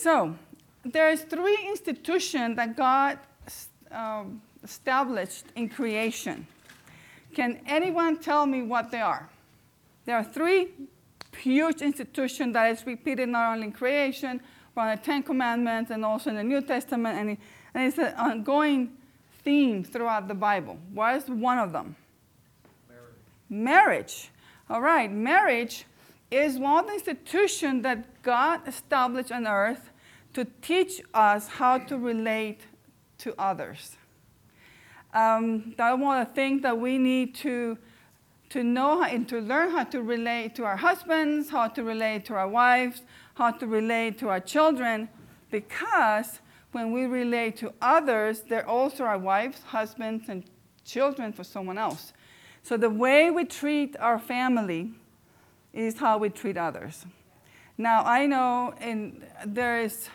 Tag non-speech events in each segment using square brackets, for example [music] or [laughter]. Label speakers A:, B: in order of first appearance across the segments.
A: So, there's three institutions that God um, established in creation. Can anyone tell me what they are? There are three huge institutions that is repeated not only in creation, but in the Ten Commandments and also in the New Testament, and, it, and it's an ongoing theme throughout the Bible. What is one of them? Marriage. Marriage. All right, marriage is one of the institutions that God established on earth to teach us how to relate to others. Um, that's one of the things that we need to, to know and to learn how to relate to our husbands, how to relate to our wives, how to relate to our children, because when we relate to others, they're also our wives, husbands, and children for someone else. So the way we treat our family is how we treat others. Now, I know in, there is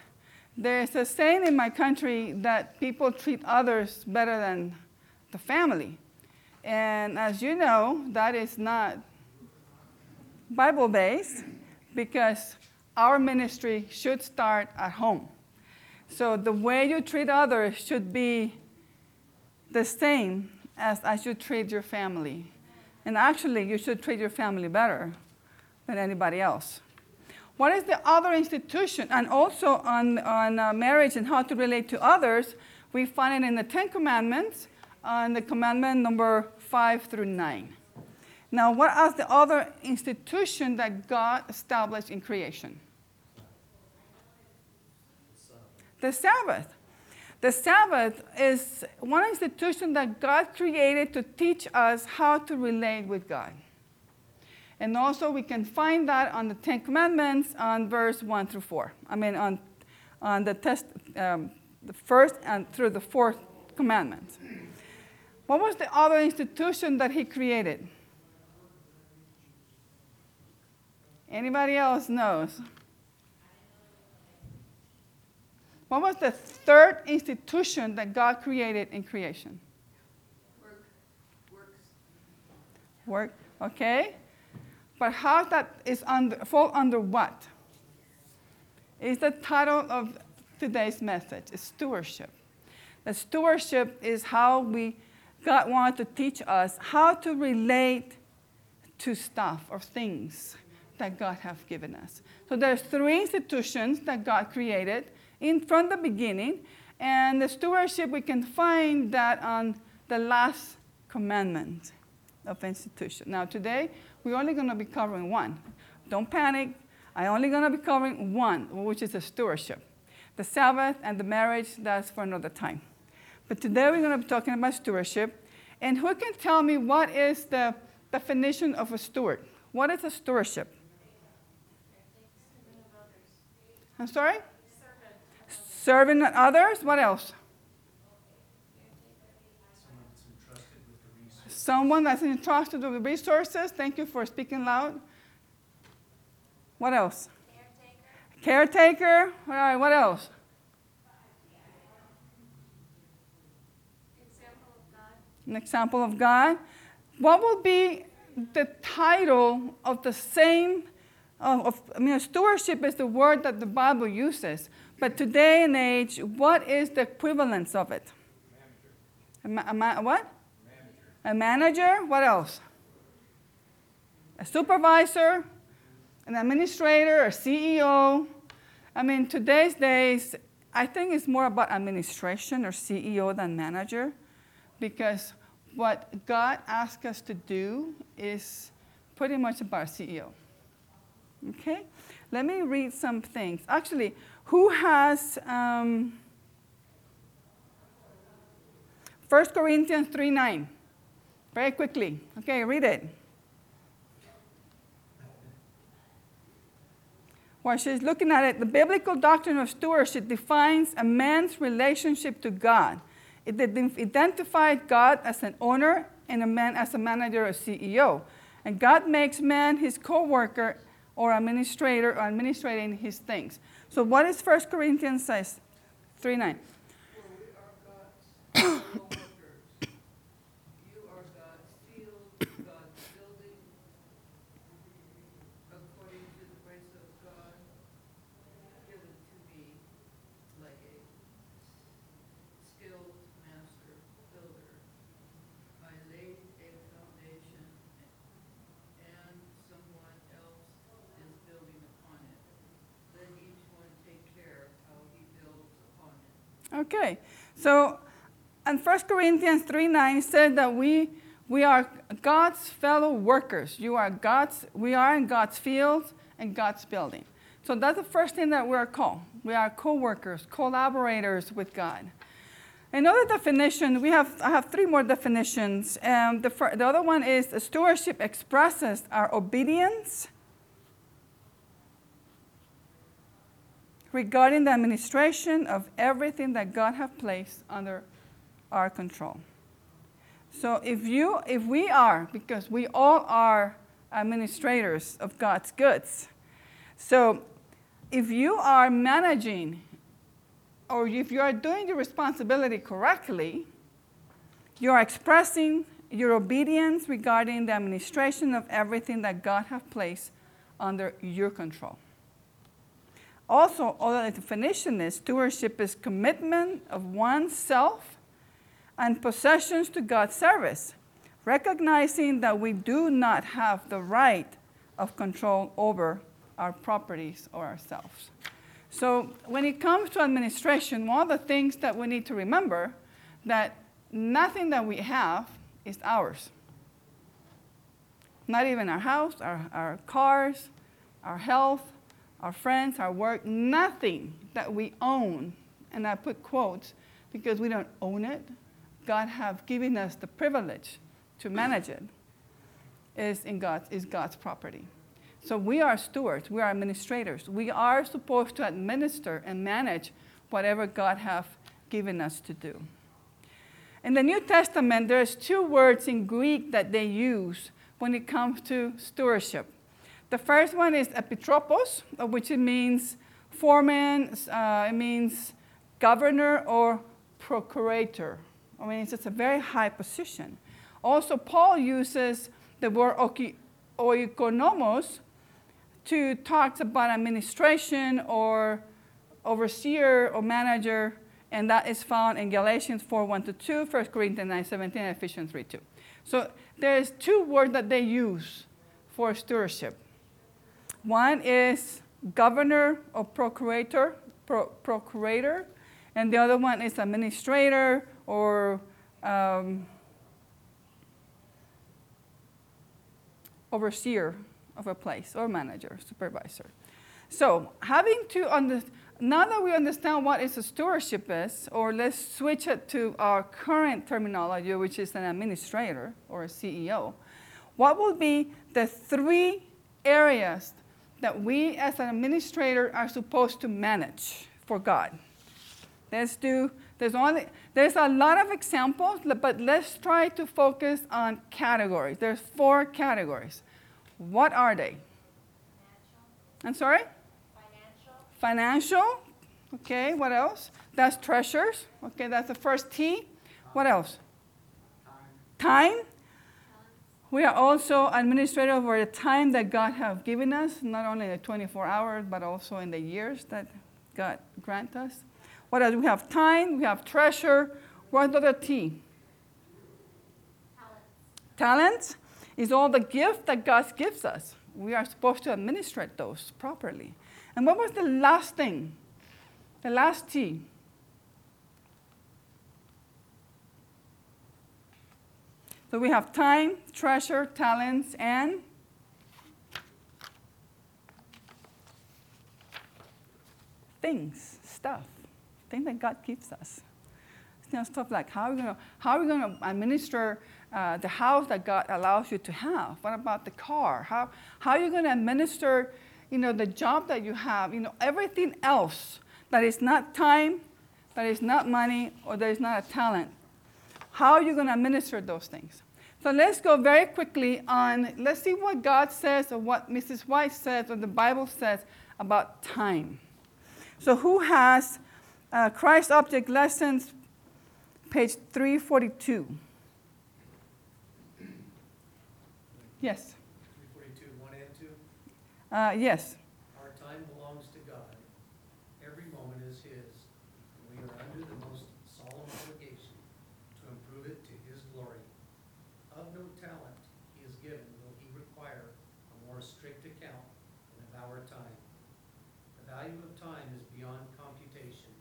A: there's a saying in my country that people treat others better than the family. And as you know, that is not Bible based because our ministry should start at home. So the way you treat others should be the same as, as you treat your family. And actually, you should treat your family better than anybody else. What is the other institution? And also on, on uh, marriage and how to relate to others, we find it in the Ten Commandments, on the commandment number five through nine. Now, what are the other institution that God established in creation? The Sabbath. The Sabbath is one institution that God created to teach us how to relate with God. And also, we can find that on the Ten Commandments on verse 1 through 4. I mean, on, on the, test, um, the first and through the fourth commandment. What was the other institution that he created? Anybody else knows? What was the third institution that God created in creation?
B: Work. Works.
A: Work, okay. But how that is under, fall under what? Is the title of today's message. It's stewardship. The stewardship is how we, God wanted to teach us how to relate to stuff or things that God has given us. So there's three institutions that God created in from the beginning, and the stewardship we can find that on the last commandment of institution. Now today we're only going to be covering one. Don't panic. I'm only going to be covering one, which is the stewardship. The Sabbath and the marriage, that's for another time. But today we're going to be talking about stewardship. And who can tell me what is the definition of a steward? What is a stewardship? I'm sorry? Serving others. What else? Someone that's entrusted with resources. Thank you for speaking loud. What else? Caretaker. Caretaker. All right, what else?
B: Example.
A: An example of God. What will be the title of the same? of, I mean, stewardship is the word that the Bible uses. But today and age, what is the equivalence of it? What? A manager, what else? A supervisor, an administrator, a CEO. I mean, today's days, I think it's more about administration or CEO than manager because what God asks us to do is pretty much about CEO. Okay? Let me read some things. Actually, who has um, 1 Corinthians 3 9? Very quickly. Okay, read it. While she's looking at it, the biblical doctrine of stewardship defines a man's relationship to God. It identifies God as an owner and a man as a manager or CEO. And God makes man his co-worker or administrator or administrating his things. So what does 1 Corinthians says? 3 9. Okay, so and 1 Corinthians 3 9 said that we, we are God's fellow workers. You are God's, we are in God's field and God's building. So that's the first thing that we are called. We are co-workers, collaborators with God. Another definition, we have, I have three more definitions. Um, the, fir- the other one is stewardship expresses our obedience regarding the administration of everything that God has placed under our control. So if you if we are because we all are administrators of God's goods. So if you are managing or if you are doing your responsibility correctly, you are expressing your obedience regarding the administration of everything that God has placed under your control. Also, other definition is stewardship is commitment of oneself and possessions to God's service, recognizing that we do not have the right of control over our properties or ourselves. So when it comes to administration, one of the things that we need to remember that nothing that we have is ours. Not even our house, our, our cars, our health, our friends, our work, nothing that we own, and I put quotes because we don't own it. God have given us the privilege to manage it, is in God's, is God's property. So we are stewards, we are administrators. We are supposed to administer and manage whatever God have given us to do. In the New Testament, there's two words in Greek that they use when it comes to stewardship. The first one is epitropos, which it means foreman, uh, it means governor or procurator. I mean, it's just a very high position. Also, Paul uses the word oikonomos to talk about administration or overseer or manager, and that is found in Galatians 4 1 to 2, 1 Corinthians 9 17, and Ephesians 3 2. So there's two words that they use for stewardship. One is governor or procurator, pro, procurator, and the other one is administrator or um, overseer of a place or manager, supervisor. So, having to understand, now that we understand what is a stewardship is, or let's switch it to our current terminology, which is an administrator or a CEO, what will be the three areas that we as an administrator are supposed to manage for God? Let's do, there's, only, there's a lot of examples, but let's try to focus on categories. There's four categories. What are they?
B: Financial.
A: I'm sorry?
B: Financial.
A: Financial. Okay, what else? That's treasures. Okay, that's the first T. What else? Time.
B: Talents.
A: We are also administrative over the time that God has given us, not only the 24 hours, but also in the years that God grant us. What else? We have time, we have treasure. What's the other T?
B: Talent.
A: Talents is all the gift that God gives us. We are supposed to administrate those properly. And what was the last thing? The last T. So we have time, treasure, talents, and things, stuff, things that God gives us. You know, stuff like how are we gonna how are we gonna administer uh, the house that God allows you to have? What about the car? How how are you gonna administer, you know, the job that you have? You know, everything else that is not time, that is not money, or that is not a talent. How are you gonna administer those things? So let's go very quickly on. Let's see what God says or what Mrs. White says or the Bible says about time. So who has uh, Christ Object Lessons, page 342? Yes.
C: 342, 1 and 2.
A: Uh, yes.
C: Our time belongs to God. Every moment is His. And we are under the most solemn obligation to improve it to His glory. Of no talent He is given will He require a more strict account than of our time. The value of time is beyond computation.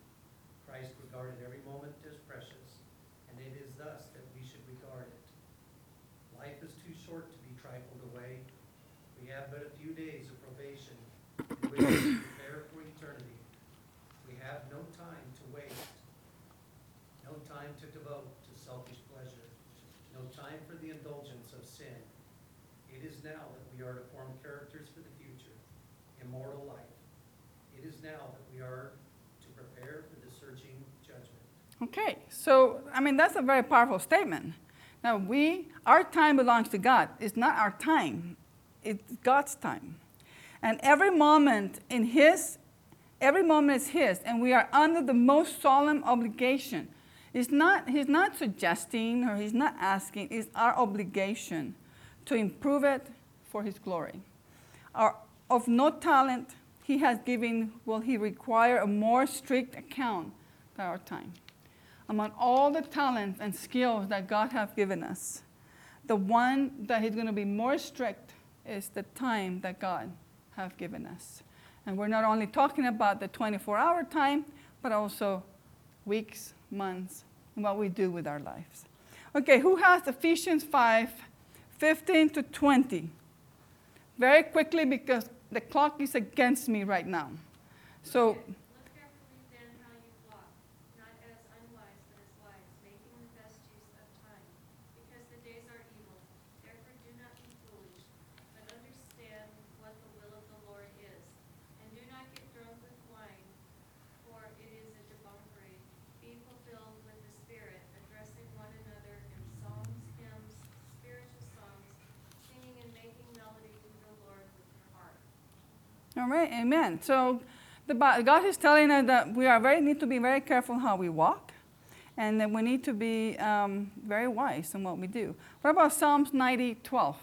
C: Christ regarded every have no time to waste, no time to devote to selfish pleasure, no time for the indulgence of sin. It is now that we are to form characters for the future, immortal life. It is now that we are to prepare for the searching judgment.
A: Okay, so I mean that's a very powerful statement. Now we, our time belongs to God. It's not our time; it's God's time, and every moment in His, every moment is His, and we are under the most solemn obligation. It's not. He's not suggesting or He's not asking. It's our obligation to improve it for His glory. Our, of no talent He has given, will He require a more strict account than our time among all the talents and skills that God has given us, the one that He's going to be more strict is the time that God has given us. And we're not only talking about the 24 hour time, but also weeks, months, and what we do with our lives. Okay, who has Ephesians 5 15 to 20? Very quickly, because the clock is against me right now. So,
B: Look carefully then how you walk, not as unwise, but as wise, making the best use of time, because the days are evil. Therefore do not be foolish, but understand what the will of the Lord is. And do not get drunk with wine, for it is a debauchery. Be fulfilled with the Spirit, addressing one another in psalms, hymns, spiritual songs, singing and making melody to the Lord with your heart.
A: All right, amen. So the, God is telling us that we are very need to be very careful how we walk, and that we need to be um, very wise in what we do. What about Psalms 90, 12?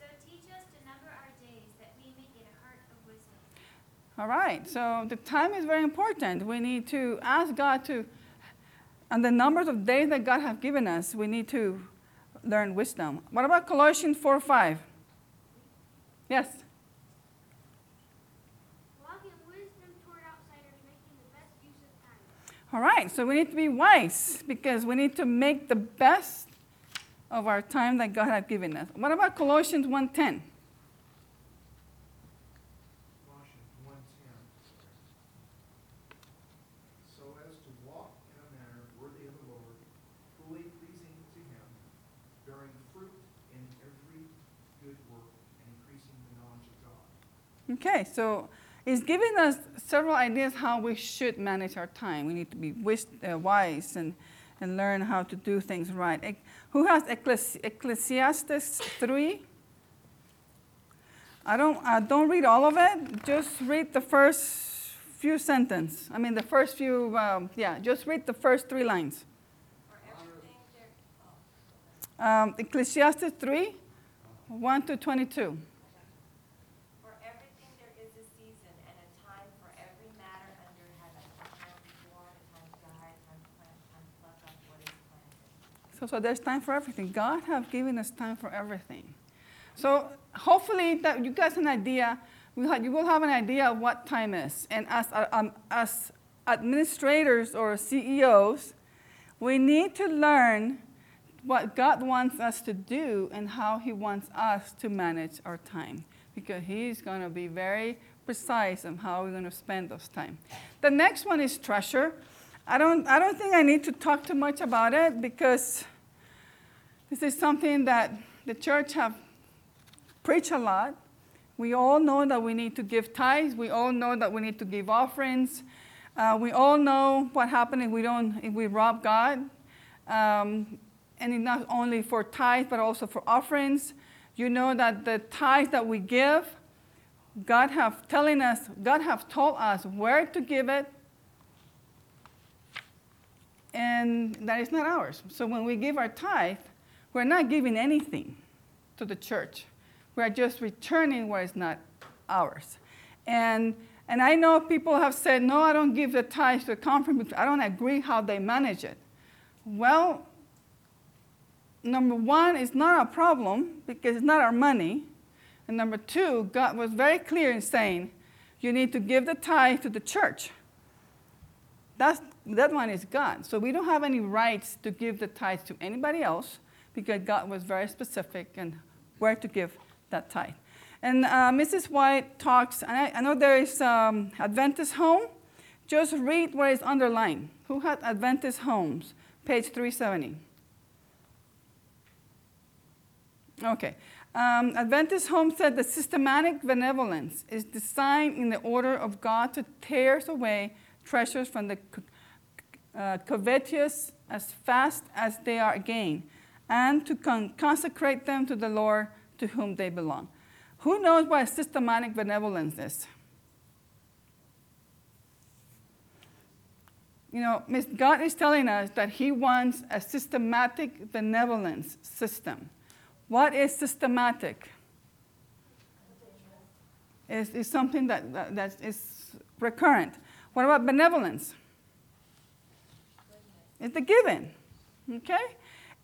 D: So teach us to number our days that we may get a heart of wisdom.
A: All right, so the time is very important. We need to ask God to, and the numbers of days that God has given us, we need to learn wisdom. What about Colossians 4, 5? Yes.
D: Walk in wisdom toward outsiders, making the best use of time.
A: All right, so we need to be wise because we need to make the best of our time that God has given us. What about Colossians 1:10?
E: Colossians one ten. So as to walk in a manner worthy of the Lord, fully pleasing to him, bearing fruit in every good work, and increasing the knowledge of God.
A: Okay, so it's giving us several ideas how we should manage our time. We need to be uh, wise and, and learn how to do things right. Who has Ecclesi- Ecclesiastes 3? I don't, I don't read all of it. Just read the first few sentences. I mean, the first few, um, yeah, just read the first three lines. Um, Ecclesiastes 3, 1 to 22.
F: For everything there is a season and a time for every matter under heaven, a time to war, a time to die, a time to plant, a time to pluck up what is planted.
A: So, there's time for everything. God has given us time for everything. So hopefully that you guys an idea. Have, you will have an idea of what time is. And as uh, um, as administrators or CEOs, we need to learn what God wants us to do and how He wants us to manage our time, because He's going to be very precise on how we're going to spend those time. The next one is treasure. I don't, I don't think I need to talk too much about it because this is something that the church have preached a lot. We all know that we need to give tithes. We all know that we need to give offerings. Uh, we all know what happens if we don't, if we rob God. Um, and it's not only for tithes, but also for offerings. You know that the tithes that we give, God have telling us, God have told us where to give it, and that is not ours. So when we give our tithe, we're not giving anything to the church. We are just returning what is not ours. And, and I know people have said, no, I don't give the tithe to the conference I don't agree how they manage it. Well, number one, it's not a problem because it's not our money. And number two, God was very clear in saying, you need to give the tithe to the church. That's, that one is God. So we don't have any rights to give the tithe to anybody else because God was very specific and where to give that tithe. And uh, Mrs. White talks, and I, I know there is um, Adventist home. Just read where it's underlined. Who had Adventist homes? Page 370. Okay. Um, Adventist Home said the systematic benevolence is designed in the order of God to tear away treasures from the uh, covetous as fast as they are gained, and to con- consecrate them to the Lord to whom they belong. Who knows what systematic benevolence is? You know, God is telling us that He wants a systematic benevolence system. What is systematic? Is, is something that, that, that is recurrent. What about benevolence? It's the giving. Okay?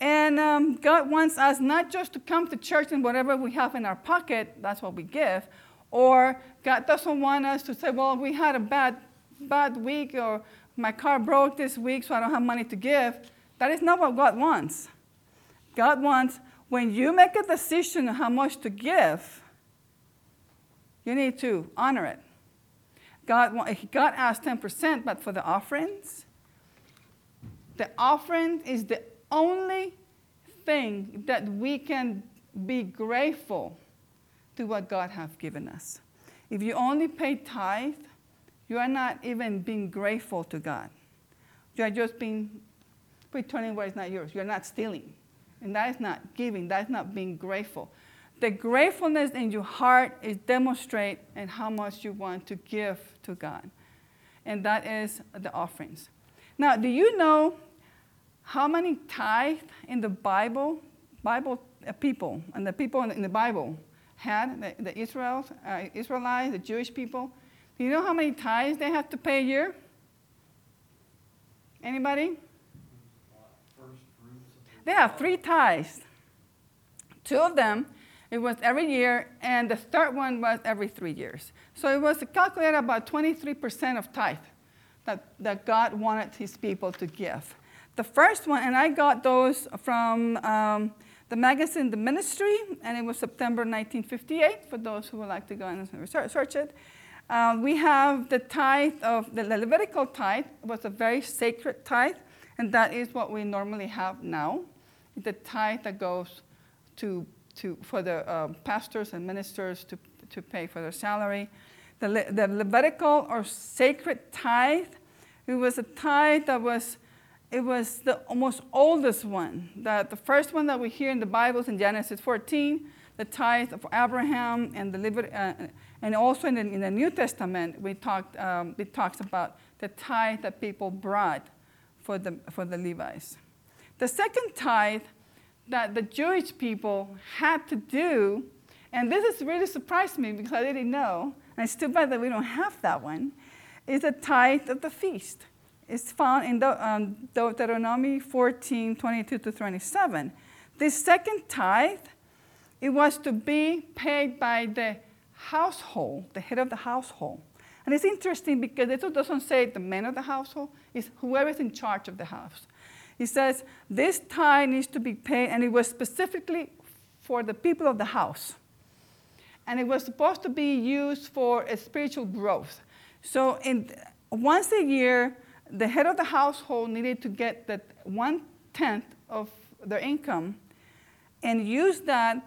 A: And um, God wants us not just to come to church and whatever we have in our pocket, that's what we give. Or God doesn't want us to say, well, we had a bad, bad week, or my car broke this week, so I don't have money to give. That is not what God wants. God wants when you make a decision on how much to give, you need to honor it. God, God asked 10%, but for the offerings, the offering is the only thing that we can be grateful to what God has given us. If you only pay tithe, you are not even being grateful to God. You are just being returning what is not yours. You're not stealing. And that is not giving, that is not being grateful. The gratefulness in your heart is demonstrate in how much you want to give to God. And that is the offerings. Now, do you know how many tithe in the Bible, Bible uh, people, and the people in the Bible had, the, the Israel, uh, Israelites, the Jewish people? Do you know how many tithes they have to pay a year? Anybody? They have three tithes. Two of them, it was every year, and the third one was every three years. So it was calculated about 23% of tithe that, that God wanted his people to give. The first one, and I got those from um, the magazine The Ministry, and it was September 1958, for those who would like to go and research it. Uh, we have the tithe of the Levitical tithe, was a very sacred tithe, and that is what we normally have now the tithe that goes to, to, for the uh, pastors and ministers to, to pay for their salary. The, Le- the Levitical or sacred tithe, it was a tithe that was, it was the almost oldest one. The, the first one that we hear in the Bibles in Genesis 14, the tithe of Abraham, and, the Levit- uh, and also in the, in the New Testament, we talked, um, it talks about the tithe that people brought for the, for the Levites. The second tithe that the Jewish people had to do, and this has really surprised me because I didn't know, and it's too bad that we don't have that one, is the tithe of the feast. It's found in the, um, Deuteronomy 14, 22 to 27. This second tithe, it was to be paid by the household, the head of the household. And it's interesting because it doesn't say the man of the household, it's whoever is in charge of the house. He says, This tithe needs to be paid, and it was specifically for the people of the house. And it was supposed to be used for spiritual growth. So, in, once a year, the head of the household needed to get that one tenth of their income and use that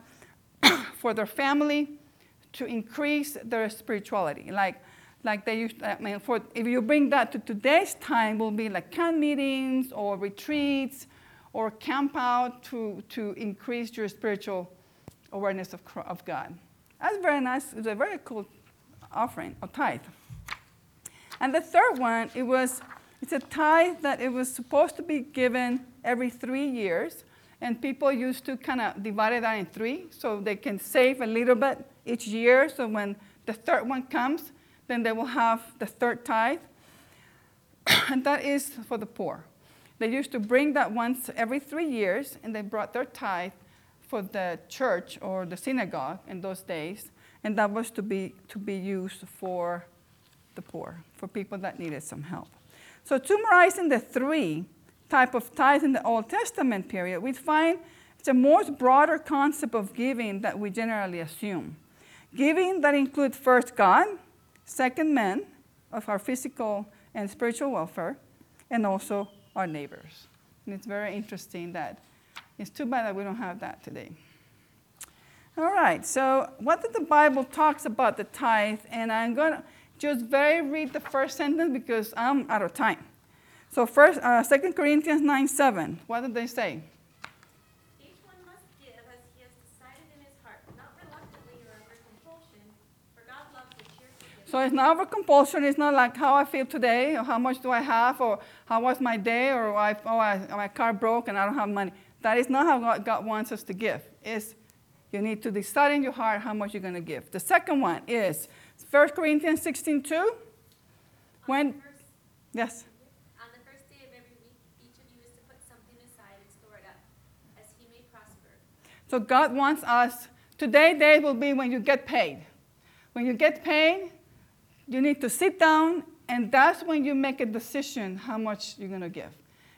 A: [coughs] for their family to increase their spirituality. Like, like they used, I mean, for, if you bring that to today's time, will be like camp meetings or retreats or camp out to, to increase your spiritual awareness of, of God. That's very nice. It's a very cool offering, a tithe. And the third one, it was, it's a tithe that it was supposed to be given every three years. And people used to kind of divide it out in three so they can save a little bit each year. So when the third one comes, then they will have the third tithe, [coughs] and that is for the poor. They used to bring that once every three years, and they brought their tithe for the church or the synagogue in those days, and that was to be, to be used for the poor, for people that needed some help. So, summarizing the three type of tithes in the Old Testament period, we find it's a more broader concept of giving that we generally assume. Giving that includes first God, second men of our physical and spiritual welfare, and also our neighbors. And it's very interesting that it's too bad that we don't have that today. All right, so what did the Bible talks about the tithe? And I'm going to just very read the first sentence because I'm out of time. So first, uh, 2 Corinthians 9, 7. What did they say?
B: Each one must give as he has decided in his heart, not reluctantly or under compulsion, for God loves a cheerful giver.
A: So it's not over compulsion. It's not like how I feel today, or how much do I have, or how was my day, or I, oh, I, my car broke and I don't have money. That is not how God, God wants us to give. It's you need to decide in your heart how much you're going to give. The second one is 1 Corinthians 16 2.
B: On
A: When,
B: first-
A: yes.
B: On the first day of every week, each of you is to put something aside and store it up, as he may prosper.
A: So God wants us, today day will be when you get paid. When you get paid, you need to sit down, and that's when you make a decision how much you're going to give.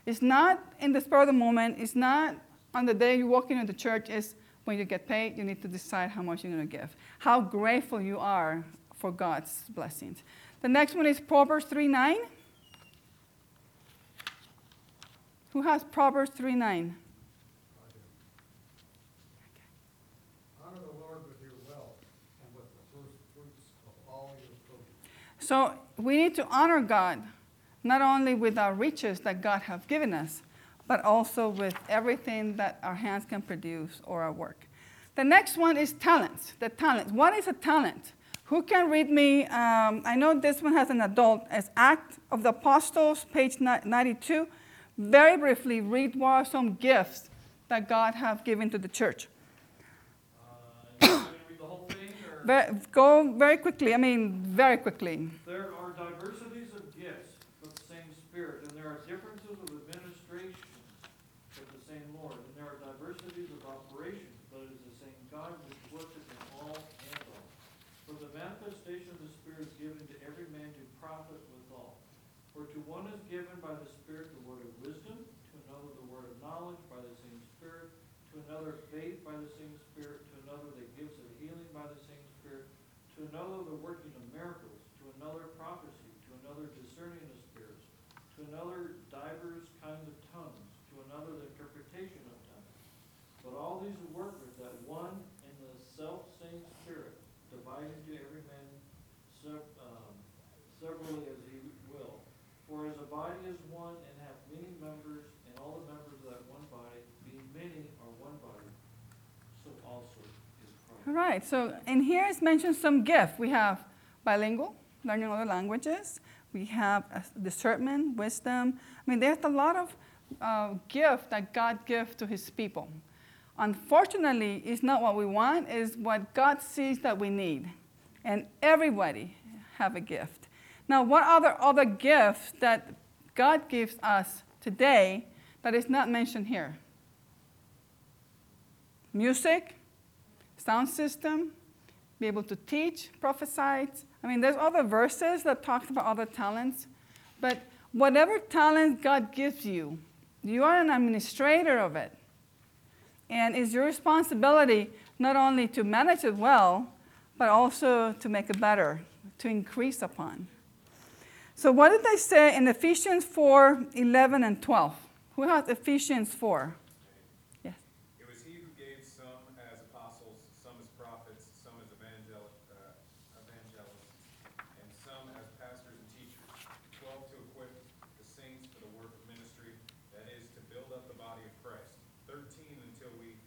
A: It's not in the spur of the moment, it's not on the day you walk into the church, it's when you get paid, you need to decide how much you're going to give. How grateful you are for God's blessings. The next one is Proverbs 3 9. Who has Proverbs 3 9?
G: Honor the Lord with your wealth and with the first fruits of all your produce.
A: So we need to honor God, not only with our riches that God has given us, but also with everything that our hands can produce or our work. The next one is talents. The talents. What is a talent? Who can read me? Um, I know this one has an adult. As Act of the Apostles, page 92. Very briefly, read what are some gifts that God have given to the church.
H: Uh, [coughs] you want me to read the whole thing, or?
A: Very, go very quickly. I mean, very quickly.
H: There are diversities of gifts, but the same Spirit, and there are differences of administration, but the same Lord, and there are diversities of operations, but it is the same God which worketh in all and all. For the manifestation of the Spirit is given to every man to profit withal. For to one is given by the Spirit the word of wisdom, to another the word of knowledge by the same Spirit, to another faith by the same Spirit, to another the gifts of healing by the same Spirit, to another the working of miracles, to another prophecy, to another discerning of spirits, to another divers kinds of tongues, to another the interpretation of tongues. But all these work with that one and the self-same Spirit, dividing to every man sev- um, severally as he will. For as a body is one and hath many members, and all the members of that one body, being many, are one body, so also is Christ.
A: All right, so in here it's mentioned some gift. We have bilingual, learning other languages. We have uh, discernment, wisdom. I mean, there's a lot of uh, gift that God gives to his people. Unfortunately, it's not what we want, it's what God sees that we need. And everybody have a gift. Now, what are the other gifts that God gives us today that is not mentioned here? Music, sound system, be able to teach, prophesy. I mean, there's other verses that talks about other talents, but whatever talent God gives you, you are an administrator of it. And it's your responsibility not only to manage it well, but also to make it better, to increase upon. So, what did they say in Ephesians 4 11 and 12? Who has Ephesians 4? Yes.
I: It was he who gave some as apostles, some as prophets, some as evangel- uh, evangelists, and some as pastors and teachers, twelve to equip the saints for the work of ministry, that is, to build up the body of Christ, thirteen until we,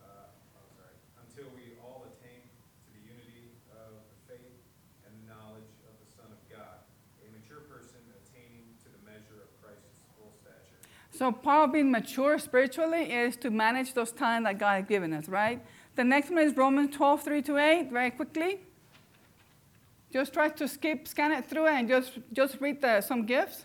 I: uh, oh, sorry, until we all attain to the unity of the faith and the knowledge of the Son of God, a mature person attaining to the measure of Christ's full stature.
A: So part of being mature spiritually is to manage those talents that God has given us, right? The next one is Romans 12, 3 to 8, very quickly. Just try to skip, scan it through and just, just read the, some gifts.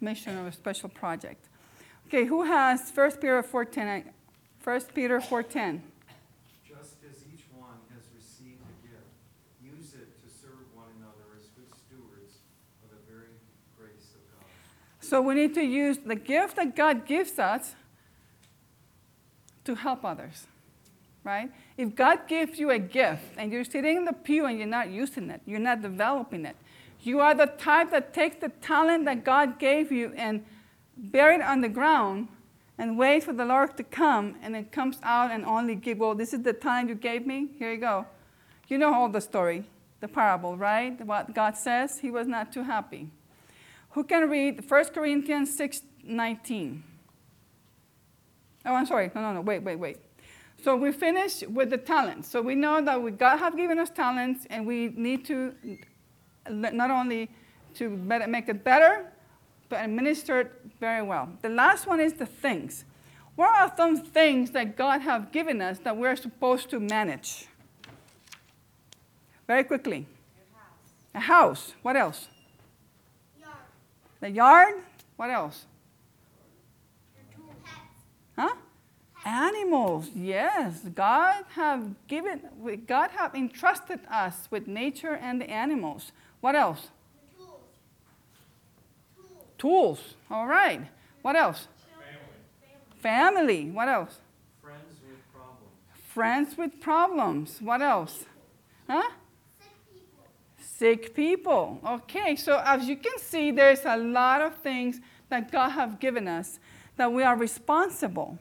A: mission or a special project. Okay, who has 1 Peter 4.10? 1 Peter 4.10.
J: Just as each one has received a gift, use it to serve one another as good stewards of the very grace of God.
A: So we need to use the gift that God gives us to help others, right? If God gives you a gift and you're sitting in the pew and you're not using it, you're not developing it, you are the type that takes the talent that God gave you and bury it on the ground and wait for the Lord to come and it comes out and only give, well, this is the talent you gave me, here you go. You know all the story, the parable, right? What God says, he was not too happy. Who can read 1 Corinthians 6 19? Oh, I'm sorry. No, no, no. Wait, wait, wait. So we finish with the talents. So we know that we, God have given us talents, and we need to not only to better, make it better, but administer it very well. The last one is the things. What are some things that God have given us that we're supposed to manage? Very quickly. A house. What else?
D: Yard.
A: The yard. What else?
D: Your tool. Pets.
A: Huh? Animals, yes. God have given, God have entrusted us with nature and the animals. What else?
D: Tools. Tools.
A: All right. What else? Family. What else?
J: Friends with problems.
A: Friends with problems. What else? Huh?
D: Sick people.
A: Sick people. Okay, so as you can see, there's a lot of things that God have given us that we are responsible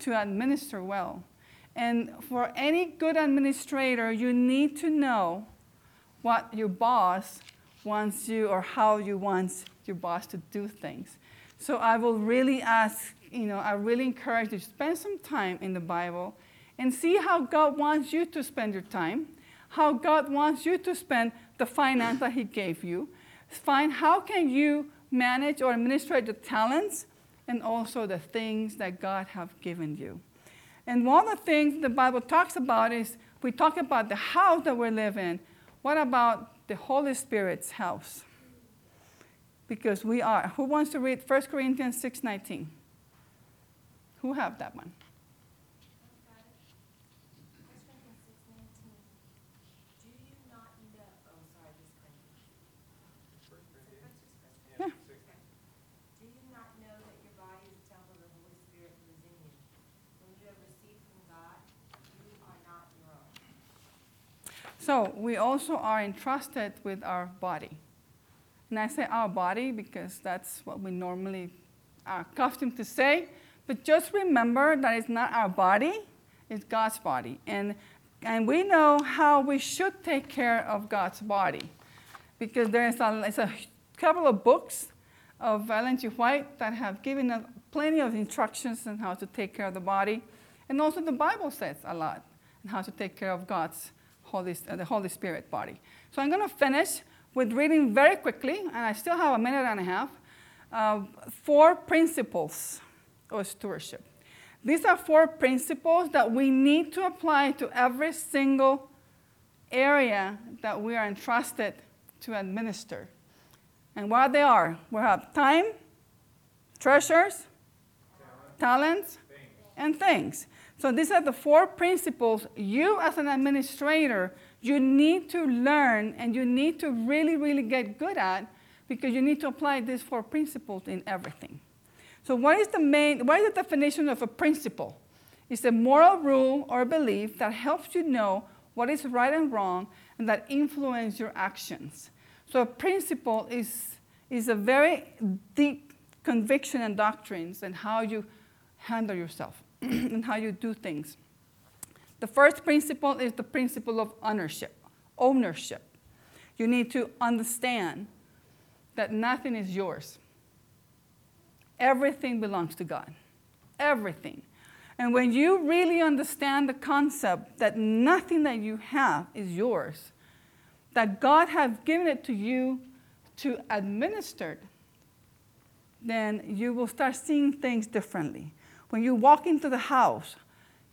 A: to administer well. And for any good administrator, you need to know what your boss wants you or how you want your boss to do things. So I will really ask, you know, I really encourage you to spend some time in the Bible and see how God wants you to spend your time, how God wants you to spend the finance that He gave you. Find how can you manage or administrate the talents and also the things that God have given you. And one of the things the Bible talks about is we talk about the house that we live in. What about the Holy Spirit's house? Because we are. Who wants to read 1 Corinthians 6:19? Who have that one?
F: Got it. First Corinthians six nineteen. Do you not know, oh, sorry, this Corinthians.
I: First Corinthians?
A: Yeah.
I: Six.
F: Do you not know that your body is a temple of the Holy Spirit who is in you? When you have received from God, you are not your own.
A: So we also are entrusted with our body. And I say our body because that's what we normally are accustomed to say. But just remember that it's not our body, it's God's body. And, and we know how we should take care of God's body. Because there's a, a couple of books of Ellen G. White that have given us plenty of instructions on how to take care of the body. And also the Bible says a lot on how to take care of God's Holy, uh, the Holy Spirit body. So I'm going to finish with reading very quickly, and I still have a minute and a half, uh, four principles of stewardship. These are four principles that we need to apply to every single area that we are entrusted to administer. And what they are, we have time, treasures, talents, and things. So these are the four principles you as an administrator you need to learn and you need to really really get good at because you need to apply these four principles in everything. So what is the main what is the definition of a principle? It's a moral rule or belief that helps you know what is right and wrong and that influence your actions. So a principle is is a very deep conviction and doctrines and how you handle yourself [clears throat] and how you do things. The first principle is the principle of ownership. Ownership. You need to understand that nothing is yours. Everything belongs to God. Everything. And when you really understand the concept that nothing that you have is yours, that God has given it to you to administer, then you will start seeing things differently. When you walk into the house,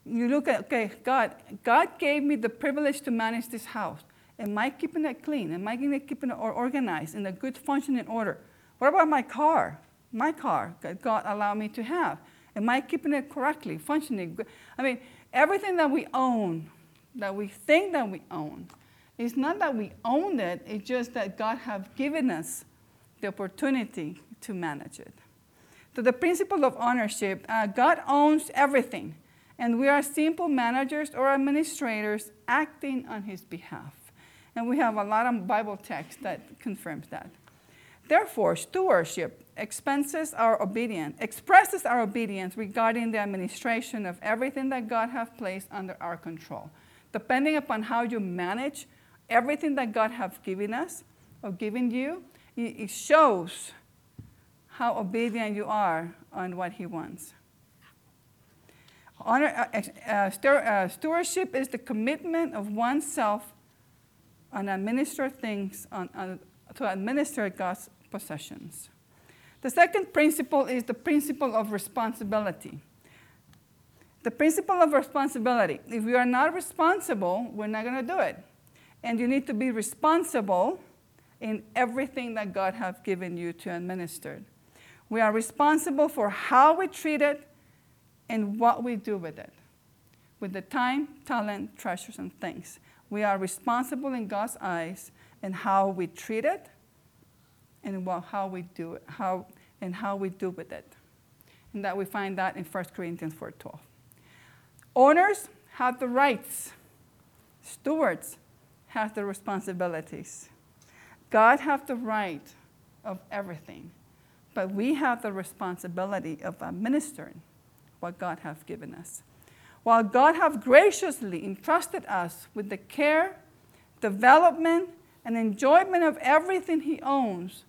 A: You look at, okay, God, God gave me the privilege to manage this house. Am I keeping it clean? Am I keeping it organized in a good functioning order? What about my car? My car that God allowed me to have. Am I keeping it correctly, functioning? good? I mean, everything that we own, that we think that we own, it's not that we own it, it's just that God has given us the opportunity to manage it. So, the principle of ownership uh, God owns everything, and we are simple managers or administrators acting on His behalf. And we have a lot of Bible text that confirms that. Therefore, stewardship expenses our obedience, expresses our obedience regarding the administration of everything that God has placed under our control. Depending upon how you manage everything that God has given us or given you, it shows how obedient you are on what He wants. Honor, uh, uh, uh, stewardship is the commitment of oneself on administer things on, on, to administer God's possessions. The second principle is the principle of responsibility. The principle of responsibility. If we are not responsible, we're not going to do it. And you need to be responsible in everything that God has given you to administer. We are responsible for how we treat it and what we do with it. With the time, talent, treasures, and things. We are responsible in God's eyes in how we treat it and how we do it, how, and how we do with it. And that we find that in 1 Corinthians 4.12. Owners have the rights. Stewards have the responsibilities. God has the right of everything, but we have the responsibility of administering what God has given us. While God has graciously entrusted us with the care, development, and enjoyment of everything He owns,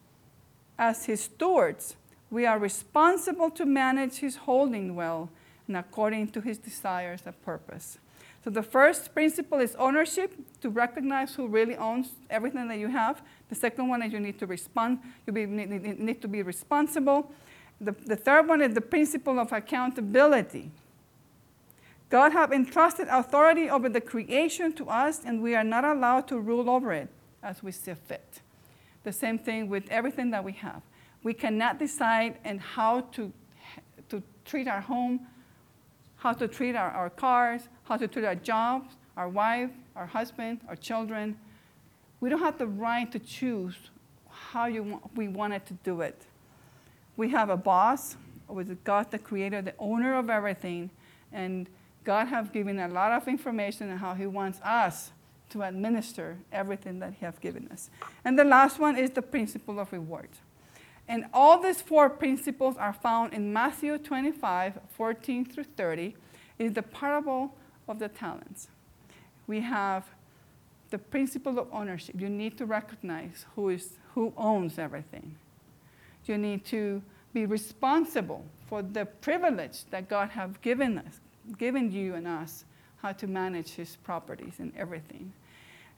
A: as His stewards, we are responsible to manage His holding well and according to His desires and purpose. So the first principle is ownership, to recognize who really owns everything that you have. The second one is you need to respond, you be, need, need to be responsible. The, the third one is the principle of accountability. God has entrusted authority over the creation to us, and we are not allowed to rule over it as we see fit. The same thing with everything that we have. We cannot decide and how to, to treat our home, how to treat our, our cars, how to treat our jobs, our wife, our husband, our children. We don't have the right to choose how you want, we wanted to do it. We have a boss, with God the creator, the owner of everything, and God has given a lot of information on how He wants us to administer everything that He has given us. And the last one is the principle of reward. And all these four principles are found in Matthew 25, 14 through 30, is the parable of the talents. We have the principle of ownership. You need to recognize who, is, who owns everything. You need to be responsible for the privilege that God has given us, given you and us, how to manage his properties and everything.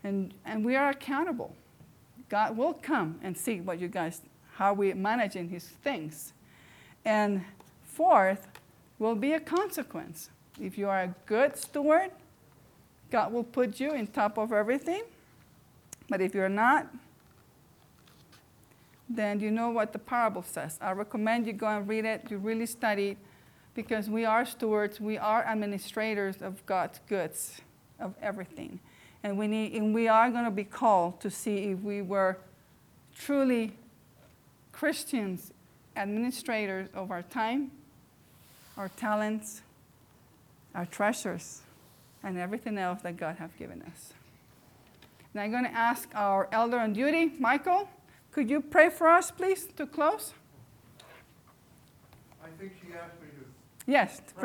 A: And, and we are accountable. God will come and see what you guys, how we're managing his things. And fourth, will be a consequence. If you are a good steward, God will put you in top of everything. But if you're not, then you know what the parable says. I recommend you go and read it, you really study it, because we are stewards, we are administrators of God's goods, of everything. And we, need, and we are going to be called to see if we were truly Christians, administrators of our time, our talents, our treasures, and everything else that God has given us. And I'm going to ask our elder on duty, Michael, could you pray for us, please, to close?
E: I think she asked me to
A: Yes, pray.